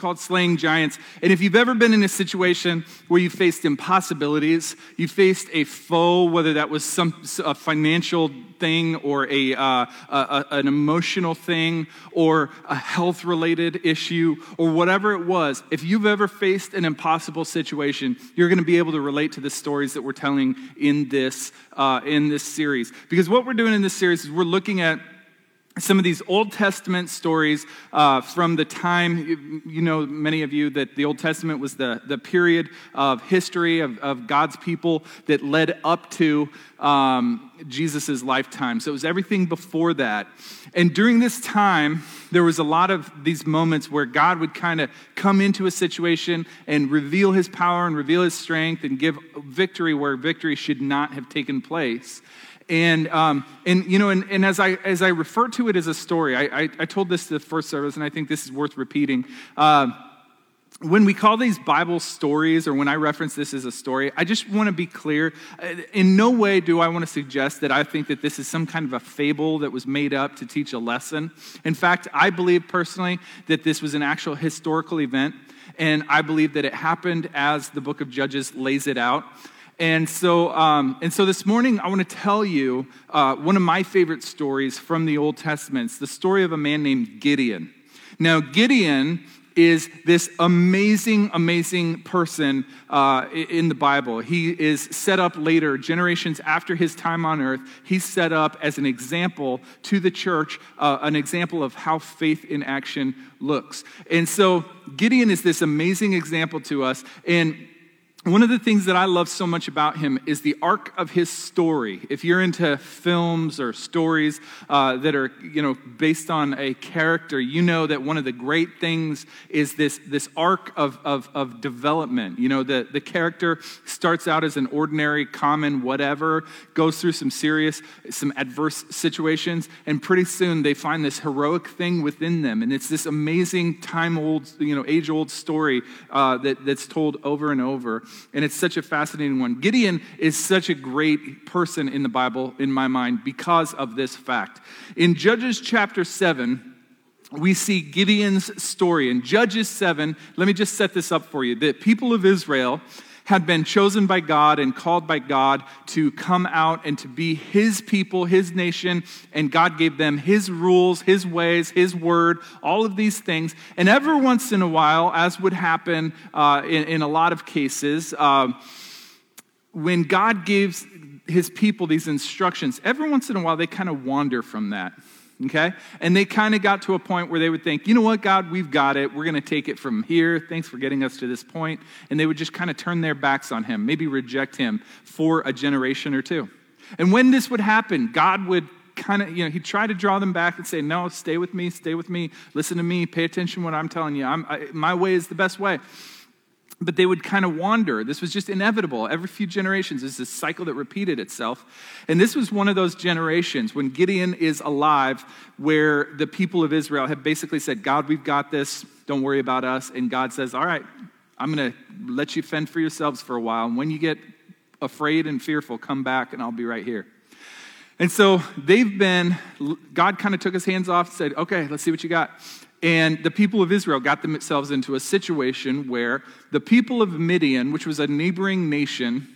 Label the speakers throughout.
Speaker 1: called Slaying Giants. And if you've ever been in a situation where you faced impossibilities, you faced a foe, whether that was some a financial thing or a, uh, a, an emotional thing or a health related issue or whatever it was, if you've ever faced an impossible situation, you're going to be able to relate to the stories that we're telling in this, uh, in this series. Because what we're doing in this series is we're looking at some of these Old Testament stories uh, from the time, you know, many of you, that the Old Testament was the, the period of history of, of God's people that led up to um, Jesus' lifetime. So it was everything before that. And during this time, there was a lot of these moments where God would kind of come into a situation and reveal his power and reveal his strength and give victory where victory should not have taken place. And, um, and you know, and, and, as, I, as I refer to it as a story, I, I, I told this to the first service, and I think this is worth repeating. Uh, when we call these Bible stories, or when I reference this as a story, I just want to be clear. Uh, in no way do I want to suggest that I think that this is some kind of a fable that was made up to teach a lesson. In fact, I believe personally that this was an actual historical event, and I believe that it happened as the book of Judges lays it out. And so, um, and so this morning, I want to tell you uh, one of my favorite stories from the Old Testament. It's the story of a man named Gideon. Now, Gideon is this amazing, amazing person uh, in the Bible. He is set up later, generations after his time on earth. He's set up as an example to the church, uh, an example of how faith in action looks. And so Gideon is this amazing example to us. And one of the things that I love so much about him is the arc of his story. If you're into films or stories uh, that are, you know, based on a character, you know that one of the great things is this, this arc of, of, of development. You know, the, the character starts out as an ordinary, common, whatever, goes through some serious, some adverse situations, and pretty soon they find this heroic thing within them. And it's this amazing, time old, you know, age old story uh, that, that's told over and over and it's such a fascinating one. Gideon is such a great person in the Bible, in my mind, because of this fact. In Judges chapter 7, we see Gideon's story. In Judges 7, let me just set this up for you. The people of Israel had been chosen by God and called by God to come out and to be His people, His nation, and God gave them His rules, His ways, His word, all of these things. And every once in a while, as would happen uh, in, in, a lot of cases, uh, when God gives His people these instructions, every once in a while they kind of wander from that okay? And they kind of got to a point where they would think, you know what, God, we've got it. We're going to take it from here. Thanks for getting us to this point. And they would just kind of turn their backs on him, maybe reject him for a generation or two. And when this would happen, God would kind of, you know, he'd try to draw them back and say, no, stay with me, stay with me, listen to me, pay attention to what I'm telling you. I'm, I, my way is the best way but they would kind of wander. This was just inevitable. Every few generations, is this cycle that repeated itself. And this was one of those generations when Gideon is alive, where the people of Israel have basically said, God, we've got this. Don't worry about us. And God says, All right, I'm going to let you fend for yourselves for a while. And when you get afraid and fearful, come back and I'll be right here. And so they've been, God kind of took his hands off and said, Okay, let's see what you got. And the people of Israel got themselves into a situation where the people of Midian, which was a neighboring nation,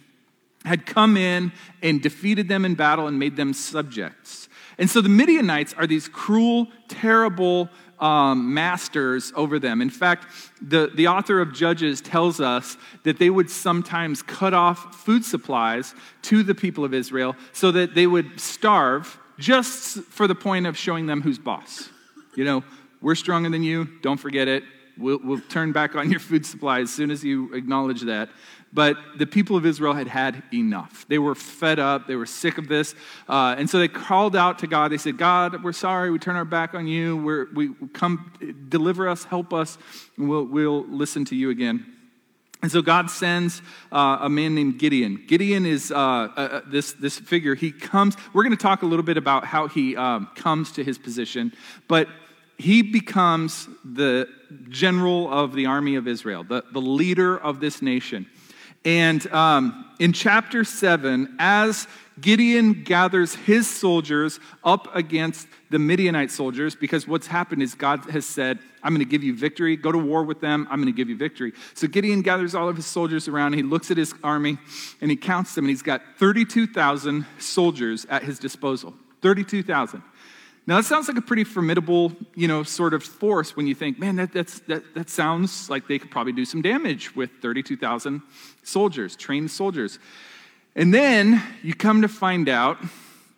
Speaker 1: had come in and defeated them in battle and made them subjects. And so the Midianites are these cruel, terrible um, masters over them. In fact, the, the author of Judges tells us that they would sometimes cut off food supplies to the people of Israel so that they would starve just for the point of showing them who's boss. You know, we're stronger than you. Don't forget it. We'll, we'll turn back on your food supply as soon as you acknowledge that. But the people of Israel had had enough. They were fed up. They were sick of this. Uh, and so they called out to God. They said, God, we're sorry. We turn our back on you. We're, we come, deliver us, help us, we'll, we'll listen to you again. And so God sends uh, a man named Gideon. Gideon is uh, uh, uh this, this figure. He comes, we're going to talk a little bit about how he um, comes to his position, but he becomes the general of the army of Israel, the, the leader of this nation. And um, in chapter 7, as Gideon gathers his soldiers up against the Midianite soldiers because what's happened is God has said, I'm going to give you victory. Go to war with them. I'm going to give you victory. So Gideon gathers all of his soldiers around. He looks at his army and he counts them, and he's got 32,000 soldiers at his disposal. 32,000. Now, that sounds like a pretty formidable, you know, sort of force when you think, man, that, that, that sounds like they could probably do some damage with 32,000 soldiers, trained soldiers. And then you come to find out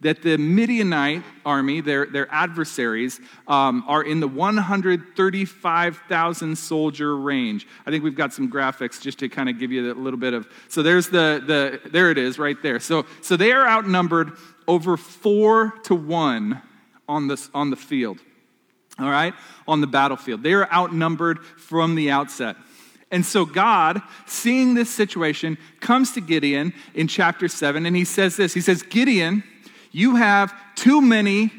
Speaker 1: that the Midianite army, their, their adversaries, um, are in the 135,000 soldier range. I think we've got some graphics just to kind of give you a little bit of. So there's the, the there it is right there. So, so they are outnumbered over four to one on, this, on the field, all right, on the battlefield. They are outnumbered from the outset. And so God, seeing this situation, comes to Gideon in chapter 7 and he says this He says, Gideon, you have too many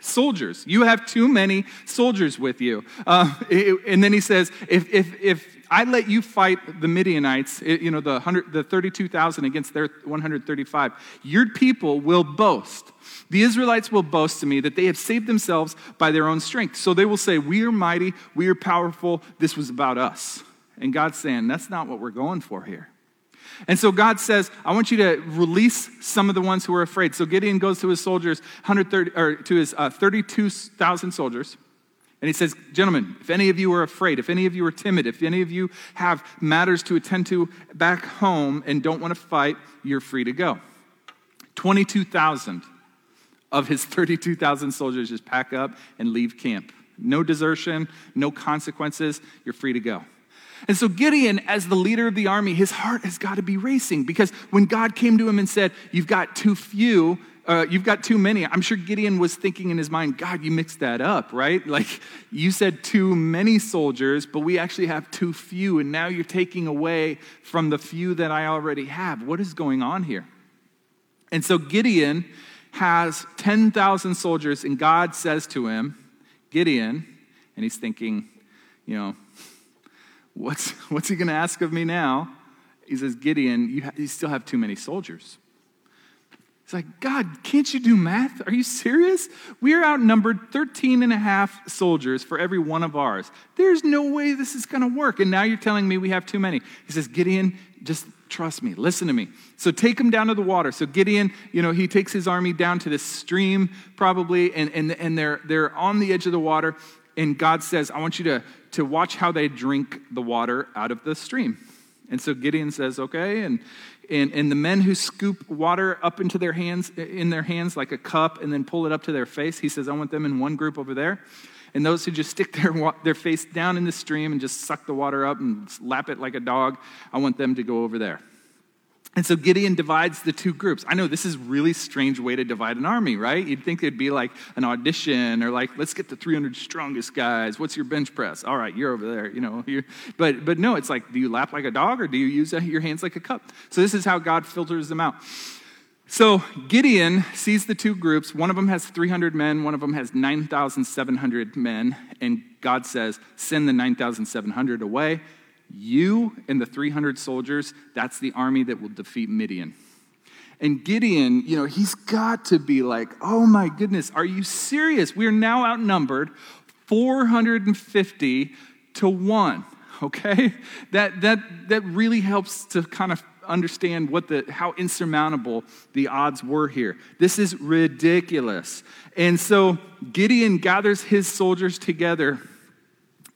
Speaker 1: soldiers. You have too many soldiers with you. Uh, and then he says, if, if, if I let you fight the Midianites, you know, the, the 32,000 against their 135, your people will boast. The Israelites will boast to me that they have saved themselves by their own strength. So they will say, We are mighty, we are powerful, this was about us. And God's saying, That's not what we're going for here. And so God says, I want you to release some of the ones who are afraid. So Gideon goes to his soldiers, 130, or to his uh, 32,000 soldiers, and he says, Gentlemen, if any of you are afraid, if any of you are timid, if any of you have matters to attend to back home and don't want to fight, you're free to go. 22,000 of his 32,000 soldiers just pack up and leave camp. No desertion, no consequences. You're free to go. And so, Gideon, as the leader of the army, his heart has got to be racing because when God came to him and said, You've got too few, uh, you've got too many, I'm sure Gideon was thinking in his mind, God, you mixed that up, right? Like you said too many soldiers, but we actually have too few, and now you're taking away from the few that I already have. What is going on here? And so, Gideon has 10,000 soldiers, and God says to him, Gideon, and he's thinking, you know, what's, what's he going to ask of me now? He says, Gideon, you, ha- you still have too many soldiers. It's like, God, can't you do math? Are you serious? We are outnumbered 13 and a half soldiers for every one of ours. There's no way this is going to work. And now you're telling me we have too many. He says, Gideon, just trust me, listen to me. So take him down to the water. So Gideon, you know, he takes his army down to this stream probably, and, and, and they're, they're on the edge of the water. And God says, I want you to, to watch how they drink the water out of the stream. And so Gideon says, okay. And, and, and the men who scoop water up into their hands, in their hands like a cup and then pull it up to their face, he says, I want them in one group over there. And those who just stick their, their face down in the stream and just suck the water up and lap it like a dog, I want them to go over there. And so Gideon divides the two groups. I know this is really strange way to divide an army, right? You'd think it'd be like an audition or like, let's get the 300 strongest guys. What's your bench press? All right, you're over there, you know. You're... but, but no, it's like, do you lap like a dog or do you use your hands like a cup? So this is how God filters them out. So Gideon sees the two groups. One of them has 300 men, one of them has 9,700 men. And God says, send the 9,700 away you and the 300 soldiers, that's the army that will defeat Midian. And Gideon, you know, he's got to be like, oh my goodness, are you serious? We are now outnumbered 450 to 1. Okay? That that that really helps to kind of understand what the how insurmountable the odds were here. This is ridiculous. And so Gideon gathers his soldiers together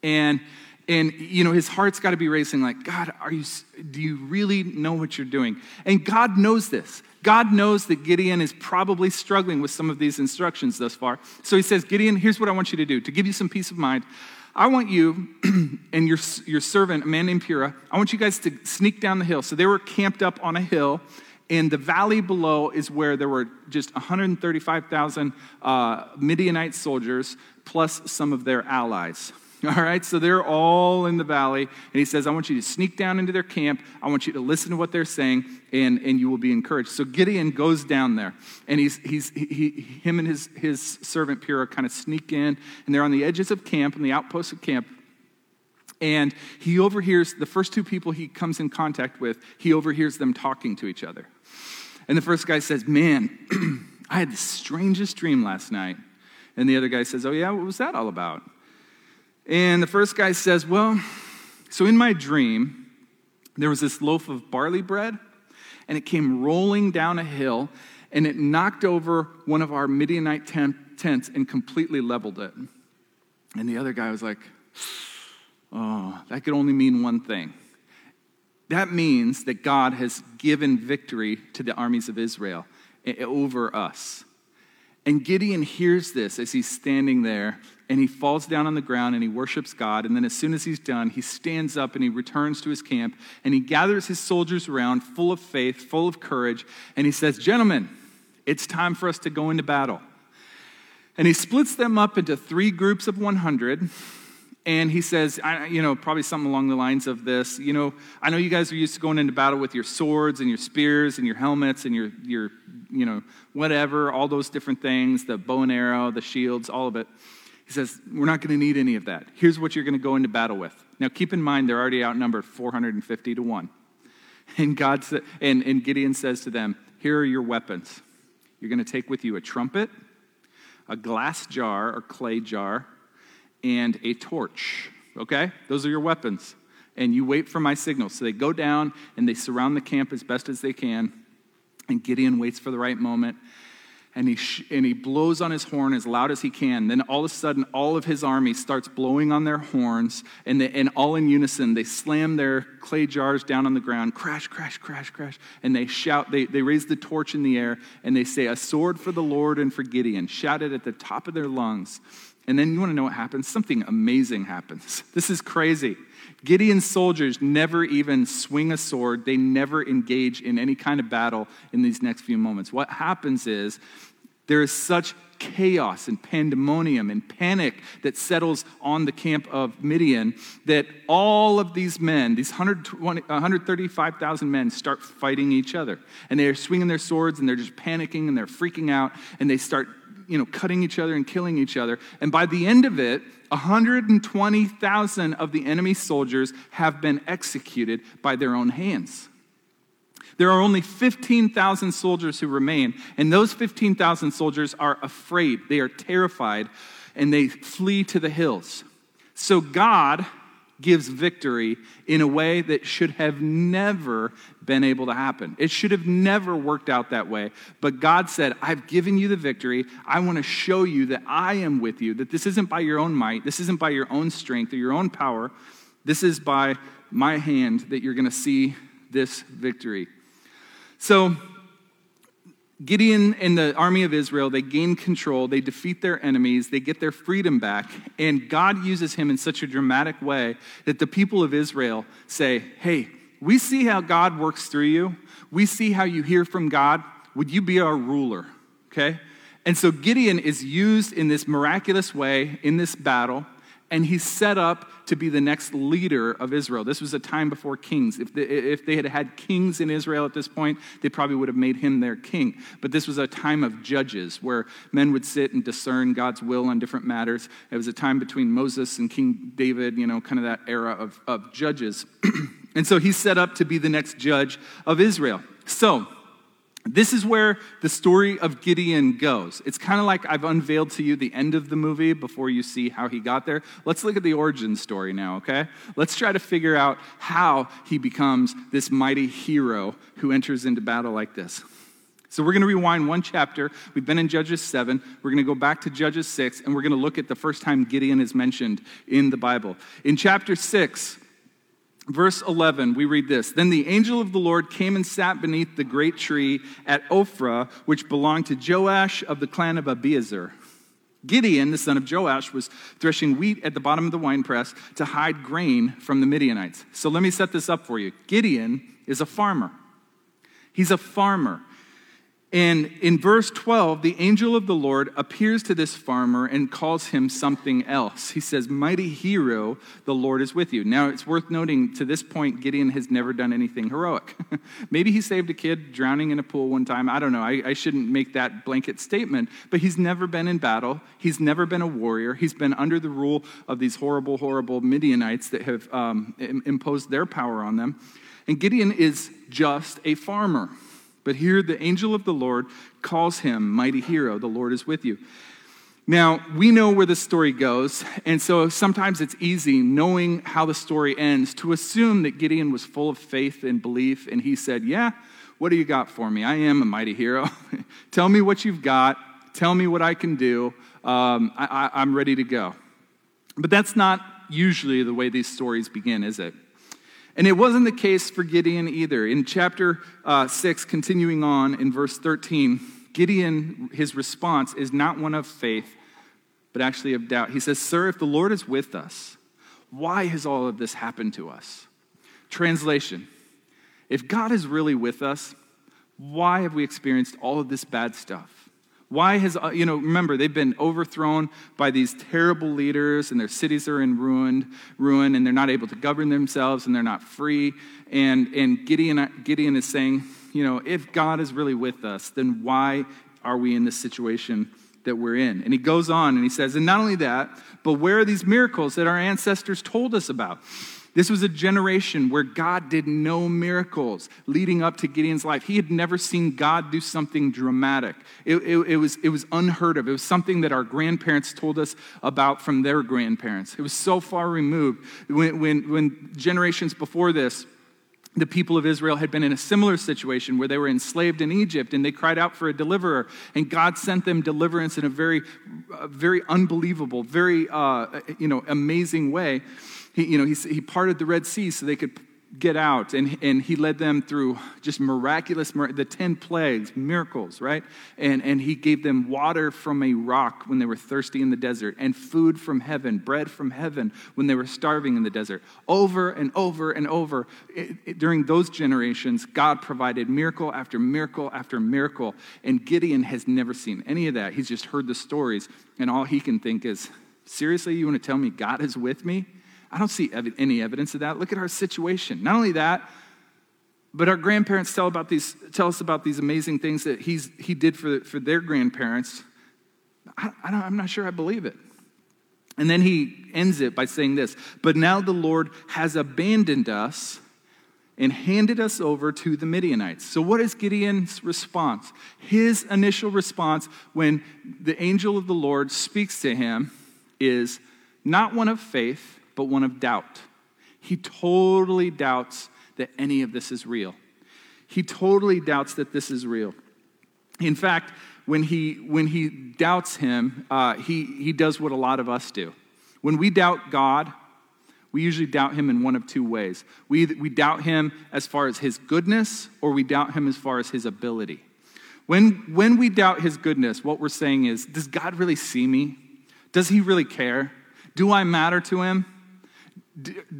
Speaker 1: and and you know his heart's got to be racing like god are you do you really know what you're doing? And god knows this. God knows that gideon is probably struggling with some of these instructions thus far. So he says gideon here's what i want you to do. To give you some peace of mind i want you and your, your servant a man named purah i want you guys to sneak down the hill. So they were camped up on a hill and the valley below is where there were just 135,000 uh, Midianite soldiers, plus some of their allies. All right, so they're all in the valley, and he says, I want you to sneak down into their camp. I want you to listen to what they're saying, and, and you will be encouraged. So Gideon goes down there, and he's, he's, he, him and his, his servant Purah kind of sneak in, and they're on the edges of camp, on the outposts of camp. And he overhears the first two people he comes in contact with, he overhears them talking to each other. And the first guy says, Man, I had the strangest dream last night. And the other guy says, Oh, yeah, what was that all about? And the first guy says, Well, so in my dream, there was this loaf of barley bread, and it came rolling down a hill, and it knocked over one of our Midianite tents and completely leveled it. And the other guy was like, Oh, that could only mean one thing. That means that God has given victory to the armies of Israel eh, over us. And Gideon hears this as he's standing there, and he falls down on the ground and he worships God. And then, as soon as he's done, he stands up and he returns to his camp and he gathers his soldiers around, full of faith, full of courage, and he says, Gentlemen, it's time for us to go into battle. And he splits them up into three groups of 100 and he says, I, you know, probably something along the lines of this. You know, I know you guys are used to going into battle with your swords and your spears and your helmets and your, your, you know, whatever, all those different things, the bow and arrow, the shields, all of it. He says, we're not going to need any of that. Here's what you're going to go into battle with. Now, keep in mind, they're already outnumbered 450 to 1. And, God sa- and, and Gideon says to them, Here are your weapons. You're going to take with you a trumpet, a glass jar or clay jar, and a torch. Okay? Those are your weapons. And you wait for my signal. So they go down and they surround the camp as best as they can. And Gideon waits for the right moment. And he, sh- and he blows on his horn as loud as he can. Then all of a sudden, all of his army starts blowing on their horns. And, they, and all in unison, they slam their clay jars down on the ground crash, crash, crash, crash. And they shout, they, they raise the torch in the air. And they say, A sword for the Lord and for Gideon. Shout it at the top of their lungs. And then you want to know what happens? Something amazing happens. This is crazy. Gideon's soldiers never even swing a sword, they never engage in any kind of battle in these next few moments. What happens is there is such chaos and pandemonium and panic that settles on the camp of Midian that all of these men, these 135,000 men, start fighting each other. And they're swinging their swords and they're just panicking and they're freaking out and they start you know, cutting each other and killing each other. And by the end of it, 120,000 of the enemy soldiers have been executed by their own hands. There are only 15,000 soldiers who remain, and those 15,000 soldiers are afraid. They are terrified, and they flee to the hills. So God gives victory in a way that should have never been able to happen. It should have never worked out that way. But God said, I've given you the victory. I want to show you that I am with you, that this isn't by your own might, this isn't by your own strength or your own power. This is by my hand that you're going to see this victory. So, Gideon and the army of Israel, they gain control, they defeat their enemies, they get their freedom back, and God uses him in such a dramatic way that the people of Israel say, Hey, we see how God works through you. We see how you hear from God. Would you be our ruler? Okay? And so Gideon is used in this miraculous way in this battle and he's set up to be the next leader of Israel. This was a time before kings. If they, if they had had kings in Israel at this point, they probably would have made him their king. But this was a time of judges where men would sit and discern God's will on different matters. It was a time between Moses and King David, you know, kind of that era of, of judges. and so he's set up to be the next judge of Israel. So, this is where the story of Gideon goes. It's kind of like I've unveiled to you the end of the movie before you see how he got there. Let's look at the origin story now, okay? Let's try to figure out how he becomes this mighty hero who enters into battle like this. So we're going to rewind one chapter. We've been in Judges 7. We're going to go back to Judges 6, and we're going to look at the first time Gideon is mentioned in the Bible. In chapter 6, Verse 11, we read this Then the angel of the Lord came and sat beneath the great tree at Ophrah, which belonged to Joash of the clan of Abiezer. Gideon, the son of Joash, was threshing wheat at the bottom of the winepress to hide grain from the Midianites. So let me set this up for you. Gideon is a farmer. He's a farmer. And in verse 12, the angel of the Lord appears to this farmer and calls him something else. He says, Mighty hero, the Lord is with you. Now, it's worth noting to this point, Gideon has never done anything heroic. Maybe he saved a kid drowning in a pool one time. I don't know. I, I, shouldn't make that blanket statement. But he's never been in battle. He's never been a warrior. He's been under the rule of these horrible, horrible Midianites that have um, imposed their power on them. And Gideon is just a farmer. But here the angel of the Lord calls him mighty hero, the Lord is with you. Now, we know where the story goes, and so sometimes it's easy, knowing how the story ends, to assume that Gideon was full of faith and belief, and he said, Yeah, what do you got for me? I am a mighty hero. Tell me what you've got. Tell me what I can do. Um, I, I, I'm ready to go. But that's not usually the way these stories begin, is it? And it wasn't the case for Gideon either. In chapter uh, 6, continuing on in verse 13, Gideon, his response is not one of faith, but actually of doubt. He says, Sir, if the Lord is with us, why has all of this happened to us? Translation If God is really with us, why have we experienced all of this bad stuff? Why has, uh, you know, remember, they've been overthrown by these terrible leaders and their cities are in ruin, ruin and they're not able to govern themselves and they're not free. And, and Gideon, Gideon is saying, you know, if God is really with us, then why are we in this situation that we're in? And he goes on and he says, and not only that, but where are these miracles that our ancestors told us about? This was a generation where God did no miracles leading up to Gideon's life. He had never seen God do something dramatic. It, it, it, was, it was unheard of. It was something that our grandparents told us about from their grandparents. It was so far removed. When, when, when generations before this, the people of Israel had been in a similar situation where they were enslaved in Egypt and they cried out for a deliverer. And God sent them deliverance in a very, very unbelievable, very, uh, you know, amazing way. He, you know, he, he parted the Red Sea so they could get out, and, and he led them through just miraculous, the 10 plagues, miracles, right? And, and he gave them water from a rock when they were thirsty in the desert, and food from heaven, bread from heaven when they were starving in the desert. Over and over and over, it, it, during those generations, God provided miracle after miracle after miracle, and Gideon has never seen any of that. He's just heard the stories, and all he can think is, seriously, you want to tell me God is with me? I don't see ev- any evidence of that. Look at our situation. Not only that, but our grandparents tell, about these, tell us about these amazing things that he's, he did for, for their grandparents. I, I I'm not sure I believe it. And then he ends it by saying this But now the Lord has abandoned us and handed us over to the Midianites. So, what is Gideon's response? His initial response when the angel of the Lord speaks to him is not one of faith, but one of doubt. He totally doubts that any of this is real. He totally doubts that this is real. In fact, when he, when he doubts him, uh, he, he does what a lot of us do. When we doubt God, we usually doubt him in one of two ways. We, we doubt him as far as his goodness, or we doubt him as far as his ability. When, when we doubt his goodness, what we're saying is, does God really see me? Does he really care? Do I matter to him?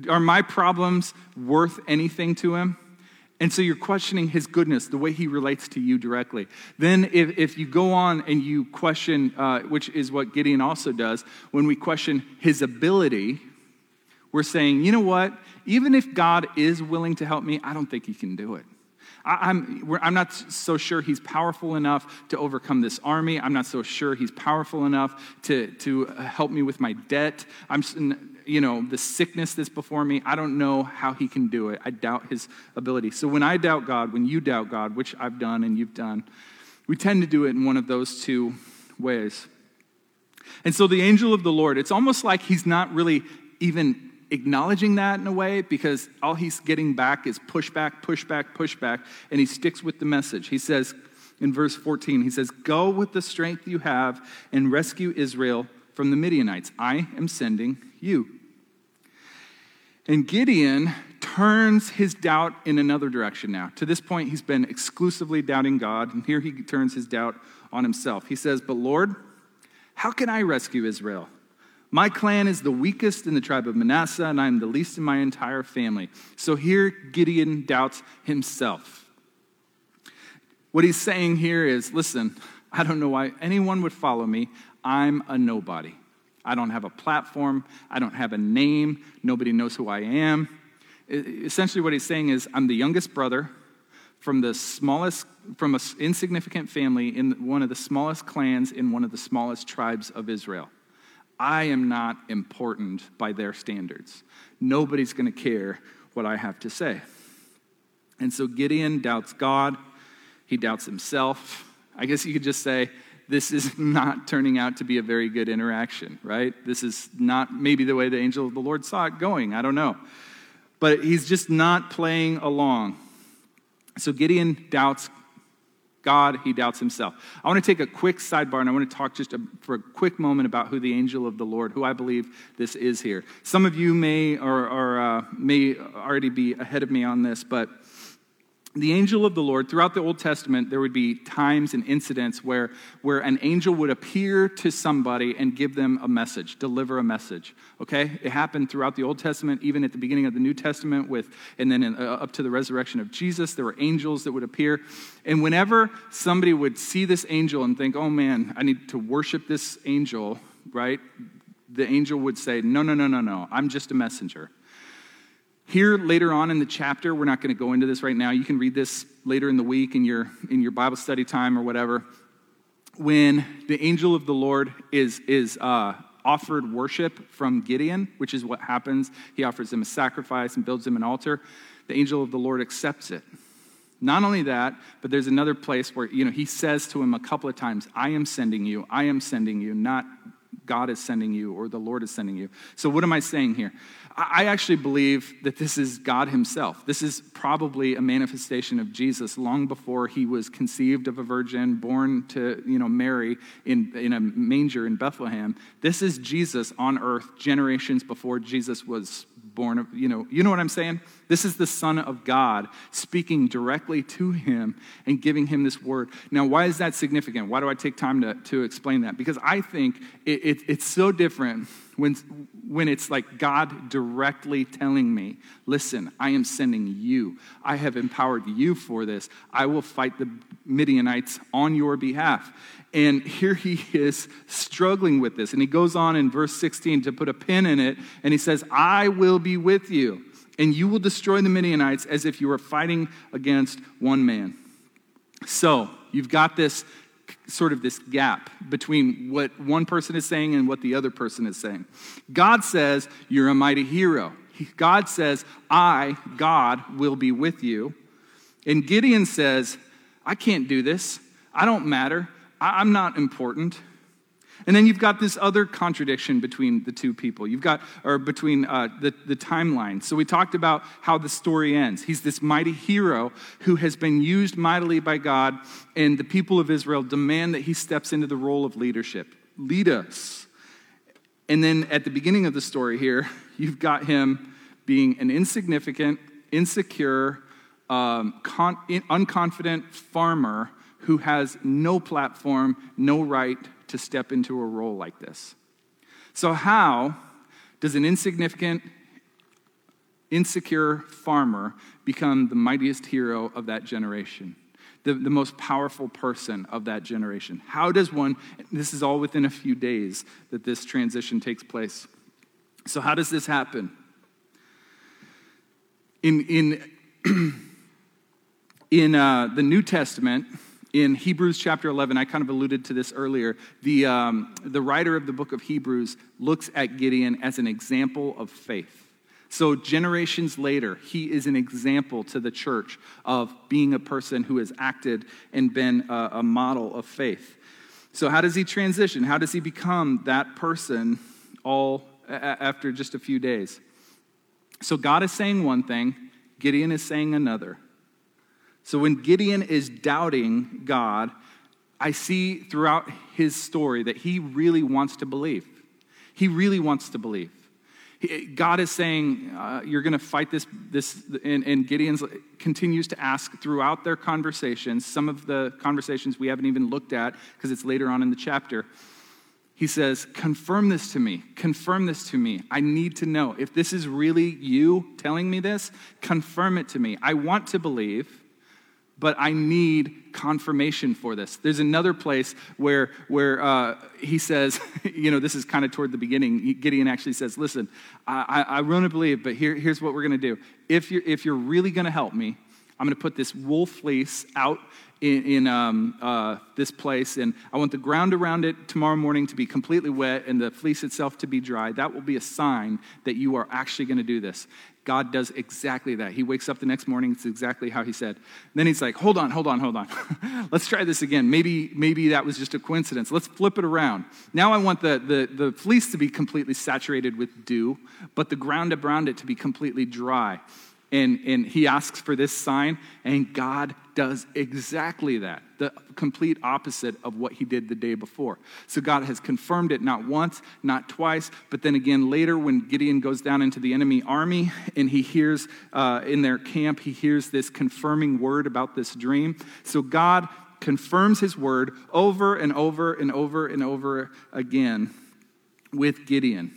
Speaker 1: Are my problems worth anything to him? And so you're questioning his goodness, the way he relates to you directly. Then, if, if you go on and you question, uh, which is what Gideon also does, when we question his ability, we're saying, you know what? Even if God is willing to help me, I don't think he can do it. I, am I'm, not so sure he's powerful enough to overcome this army. I'm not so sure he's powerful enough to, to uh, help me with my debt. I'm, you know, the sickness that's before me, I don't know how he can do it. I doubt his ability. So when I doubt God, when you doubt God, which I've done and you've done, we tend to do it in one of those two ways. And so the angel of the Lord, it's almost like he's not really even acknowledging that in a way because all he's getting back is pushback, pushback, pushback, and he sticks with the message. He says in verse 14, he says, Go with the strength you have and rescue Israel from the Midianites. I am sending you. And Gideon turns his doubt in another direction now. To this point, he's been exclusively doubting God, and here he turns his doubt on himself. He says, But Lord, how can I rescue Israel? My clan is the weakest in the tribe of Manasseh, and I am the least in my entire family. So here Gideon doubts himself. What he's saying here is listen, I don't know why anyone would follow me. I'm a nobody. I don't have a platform. I don't have a name. Nobody knows who I am. Essentially, what he's saying is, I'm the youngest brother from the smallest, from an insignificant family in one of the smallest clans in one of the smallest tribes of Israel. I am not important by their standards. Nobody's going to care what I have to say. And so Gideon doubts God, he doubts himself. I guess you could just say, this is not turning out to be a very good interaction, right? This is not maybe the way the angel of the Lord saw it going. I don't know. But he's just not playing along. So Gideon doubts God, he doubts himself. I want to take a quick sidebar and I want to talk just a, for a quick moment about who the angel of the Lord, who I believe this is here. Some of you may or, or uh, may already be ahead of me on this, but the angel of the Lord, throughout the Old Testament, there would be times and incidents where, where an angel would appear to somebody and give them a message, deliver a message. Okay? It happened throughout the Old Testament, even at the beginning of the New Testament, with, and then in, uh, up to the resurrection of Jesus, there were angels that would appear. And whenever somebody would see this angel and think, oh man, I need to worship this angel, right? The angel would say, no, no, no, no, no, I'm just a messenger. Here later on in the chapter, we're not going to go into this right now. You can read this later in the week in your in your Bible study time or whatever. When the angel of the Lord is is uh, offered worship from Gideon, which is what happens. He offers him a sacrifice and builds him an altar. The angel of the Lord accepts it. Not only that, but there's another place where you know he says to him a couple of times, "I am sending you. I am sending you." Not God is sending you or the Lord is sending you. So, what am I saying here? I actually believe that this is God Himself. This is probably a manifestation of Jesus long before He was conceived of a virgin, born to you know, Mary in, in a manger in Bethlehem. This is Jesus on earth generations before Jesus was born. Of, you, know, you know what I'm saying? This is the Son of God speaking directly to Him and giving Him this word. Now, why is that significant? Why do I take time to, to explain that? Because I think it, it, it's so different when, when it's like God directly telling me, listen, I am sending you. I have empowered you for this. I will fight the Midianites on your behalf. And here he is struggling with this. And he goes on in verse 16 to put a pin in it. And he says, I will be with you, and you will destroy the Midianites as if you were fighting against one man. So you've got this sort of this gap between what one person is saying and what the other person is saying. God says, You're a mighty hero. God says, I, God, will be with you. And Gideon says, I can't do this. I don't matter. I'm not important. And then you've got this other contradiction between the two people. You've got, or between uh, the, the timeline. So we talked about how the story ends. He's this mighty hero who has been used mightily by God, and the people of Israel demand that he steps into the role of leadership. Lead us. And then at the beginning of the story here, you've got him being an insignificant, insecure, um, con- unconfident farmer who has no platform, no right to step into a role like this. So, how does an insignificant, insecure farmer become the mightiest hero of that generation? The, the most powerful person of that generation? How does one, this is all within a few days that this transition takes place. So, how does this happen? In, in, in uh, the New Testament, in Hebrews chapter 11, I kind of alluded to this earlier. The, um, the writer of the book of Hebrews looks at Gideon as an example of faith. So, generations later, he is an example to the church of being a person who has acted and been a, a model of faith. So, how does he transition? How does he become that person all a- after just a few days? So, God is saying one thing, Gideon is saying another. So when Gideon is doubting God, I see throughout his story that he really wants to believe. He really wants to believe. God is saying, uh, You're going to fight this, this and, and Gideon continues to ask throughout their conversations, some of the conversations we haven't even looked at because it's later on in the chapter. He says, Confirm this to me. Confirm this to me. I need to know. If this is really you telling me this, confirm it to me. I want to believe but I need confirmation for this. There's another place where, where uh, he says, you know, this is kind of toward the beginning. Gideon actually says, Listen, I, I, I to believe, but here, here's what we're going to do. If you're, if you're really going to help me, I'm going to put this wool fleece out in, in um, uh, this place, and I want the ground around it tomorrow morning to be completely wet and the fleece itself to be dry. That will be a sign that you are actually going to do this. God does exactly that. He wakes up the next morning, it's exactly how he said. Then he's like, hold on, hold on, hold on. Let's try this again. Maybe, maybe that was just a coincidence. Let's flip it around. Now I want the, the, the fleece to be completely saturated with dew, but the ground around it to be completely dry. And, and he asks for this sign, and God does exactly that, the complete opposite of what he did the day before. So God has confirmed it not once, not twice, but then again later when Gideon goes down into the enemy army and he hears uh, in their camp, he hears this confirming word about this dream. So God confirms his word over and over and over and over again with Gideon.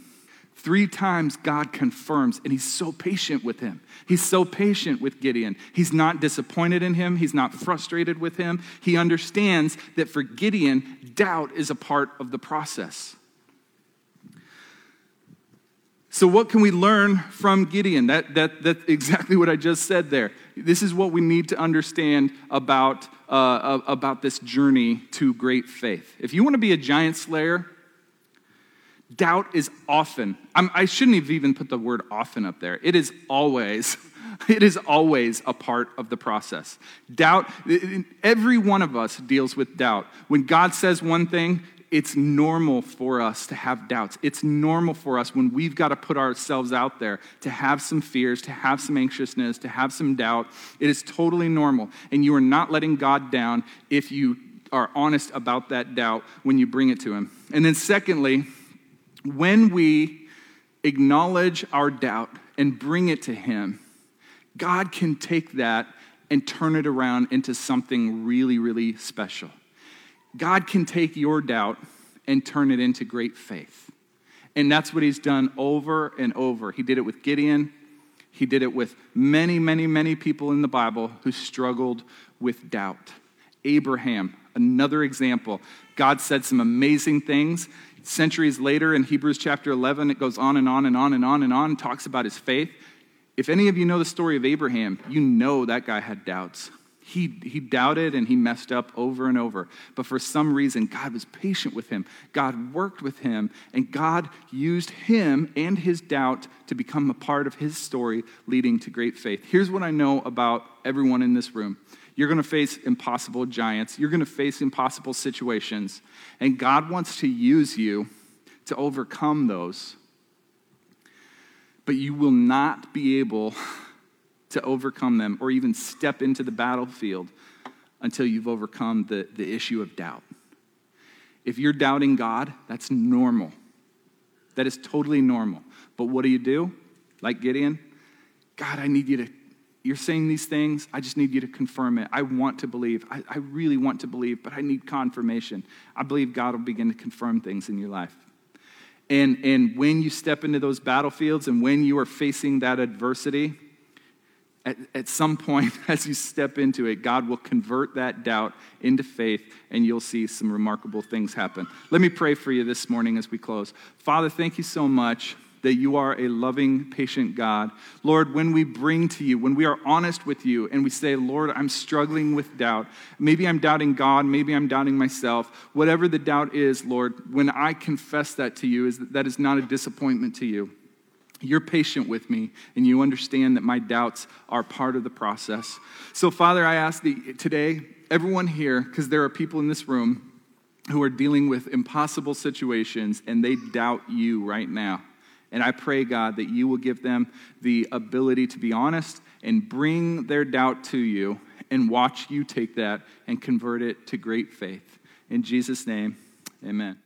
Speaker 1: Three times God confirms, and he's so patient with him. He's so patient with Gideon. He's not disappointed in him, he's not frustrated with him. He understands that for Gideon, doubt is a part of the process. So, what can we learn from Gideon? That, that, that's exactly what I just said there. This is what we need to understand about, uh, about this journey to great faith. If you want to be a giant slayer, Doubt is often, I'm, I should not have even put the word often up there. It is always, it is always a part of the process. Doubt, every one of us deals with doubt. When God says one thing, it's normal for us to have doubts. It's normal for us when we've got to put ourselves out there to have some fears, to have some anxiousness, to have some doubt. It is totally normal. And you are not letting God down if you are honest about that doubt when you bring it to Him. And then, secondly, when we acknowledge our doubt and bring it to Him, God can take that and turn it around into something really, really special. God can take your doubt and turn it into great faith. And that's what He's done over and over. He did it with Gideon. He did it with many, many, many people in the Bible who struggled with doubt. Abraham, another example. God said some amazing things. Centuries later, in Hebrews chapter 11, it goes on and on and on and on and on, talks about his faith. If any of you know the story of Abraham, you know that guy had doubts. He, he doubted and he messed up over and over. But for some reason, God was patient with him. God worked with him, and God used him and his doubt to become a part of his story, leading to great faith. Here's what I know about everyone in this room you're going to face impossible giants. You're going to face impossible situations. And God wants to use you to overcome those. But you will not be able to overcome them or even step into the battlefield until you've overcome the, the issue of doubt. If you're doubting God, that's normal. That is totally normal. But what do you do? Like Gideon? God, I need you to you're saying these things. I just need you to confirm it. I want to believe. I, I, really want to believe, but I need confirmation. I believe God will begin to confirm things in your life. And, and when you step into those battlefields and when you are facing that adversity, at, at some point, as you step into it, God will convert that doubt into faith and you'll see some remarkable things happen. Let me pray for you this morning as we close. Father, thank you so much that you are a loving, patient God. Lord, when we bring to you, when we are honest with you and we say, Lord, I'm struggling with doubt, maybe I'm doubting God, maybe I'm doubting myself, whatever the doubt is, Lord, when I confess that to you, is that, that is not a disappointment to you. You're patient with me, and you understand that my doubts are part of the process. So, Father, I ask that today, everyone here, because there are people in this room who are dealing with impossible situations and they doubt you right now. And I pray, God, that you will give them the ability to be honest and bring their doubt to you and watch you take that and convert it to great faith. In Jesus' name, amen.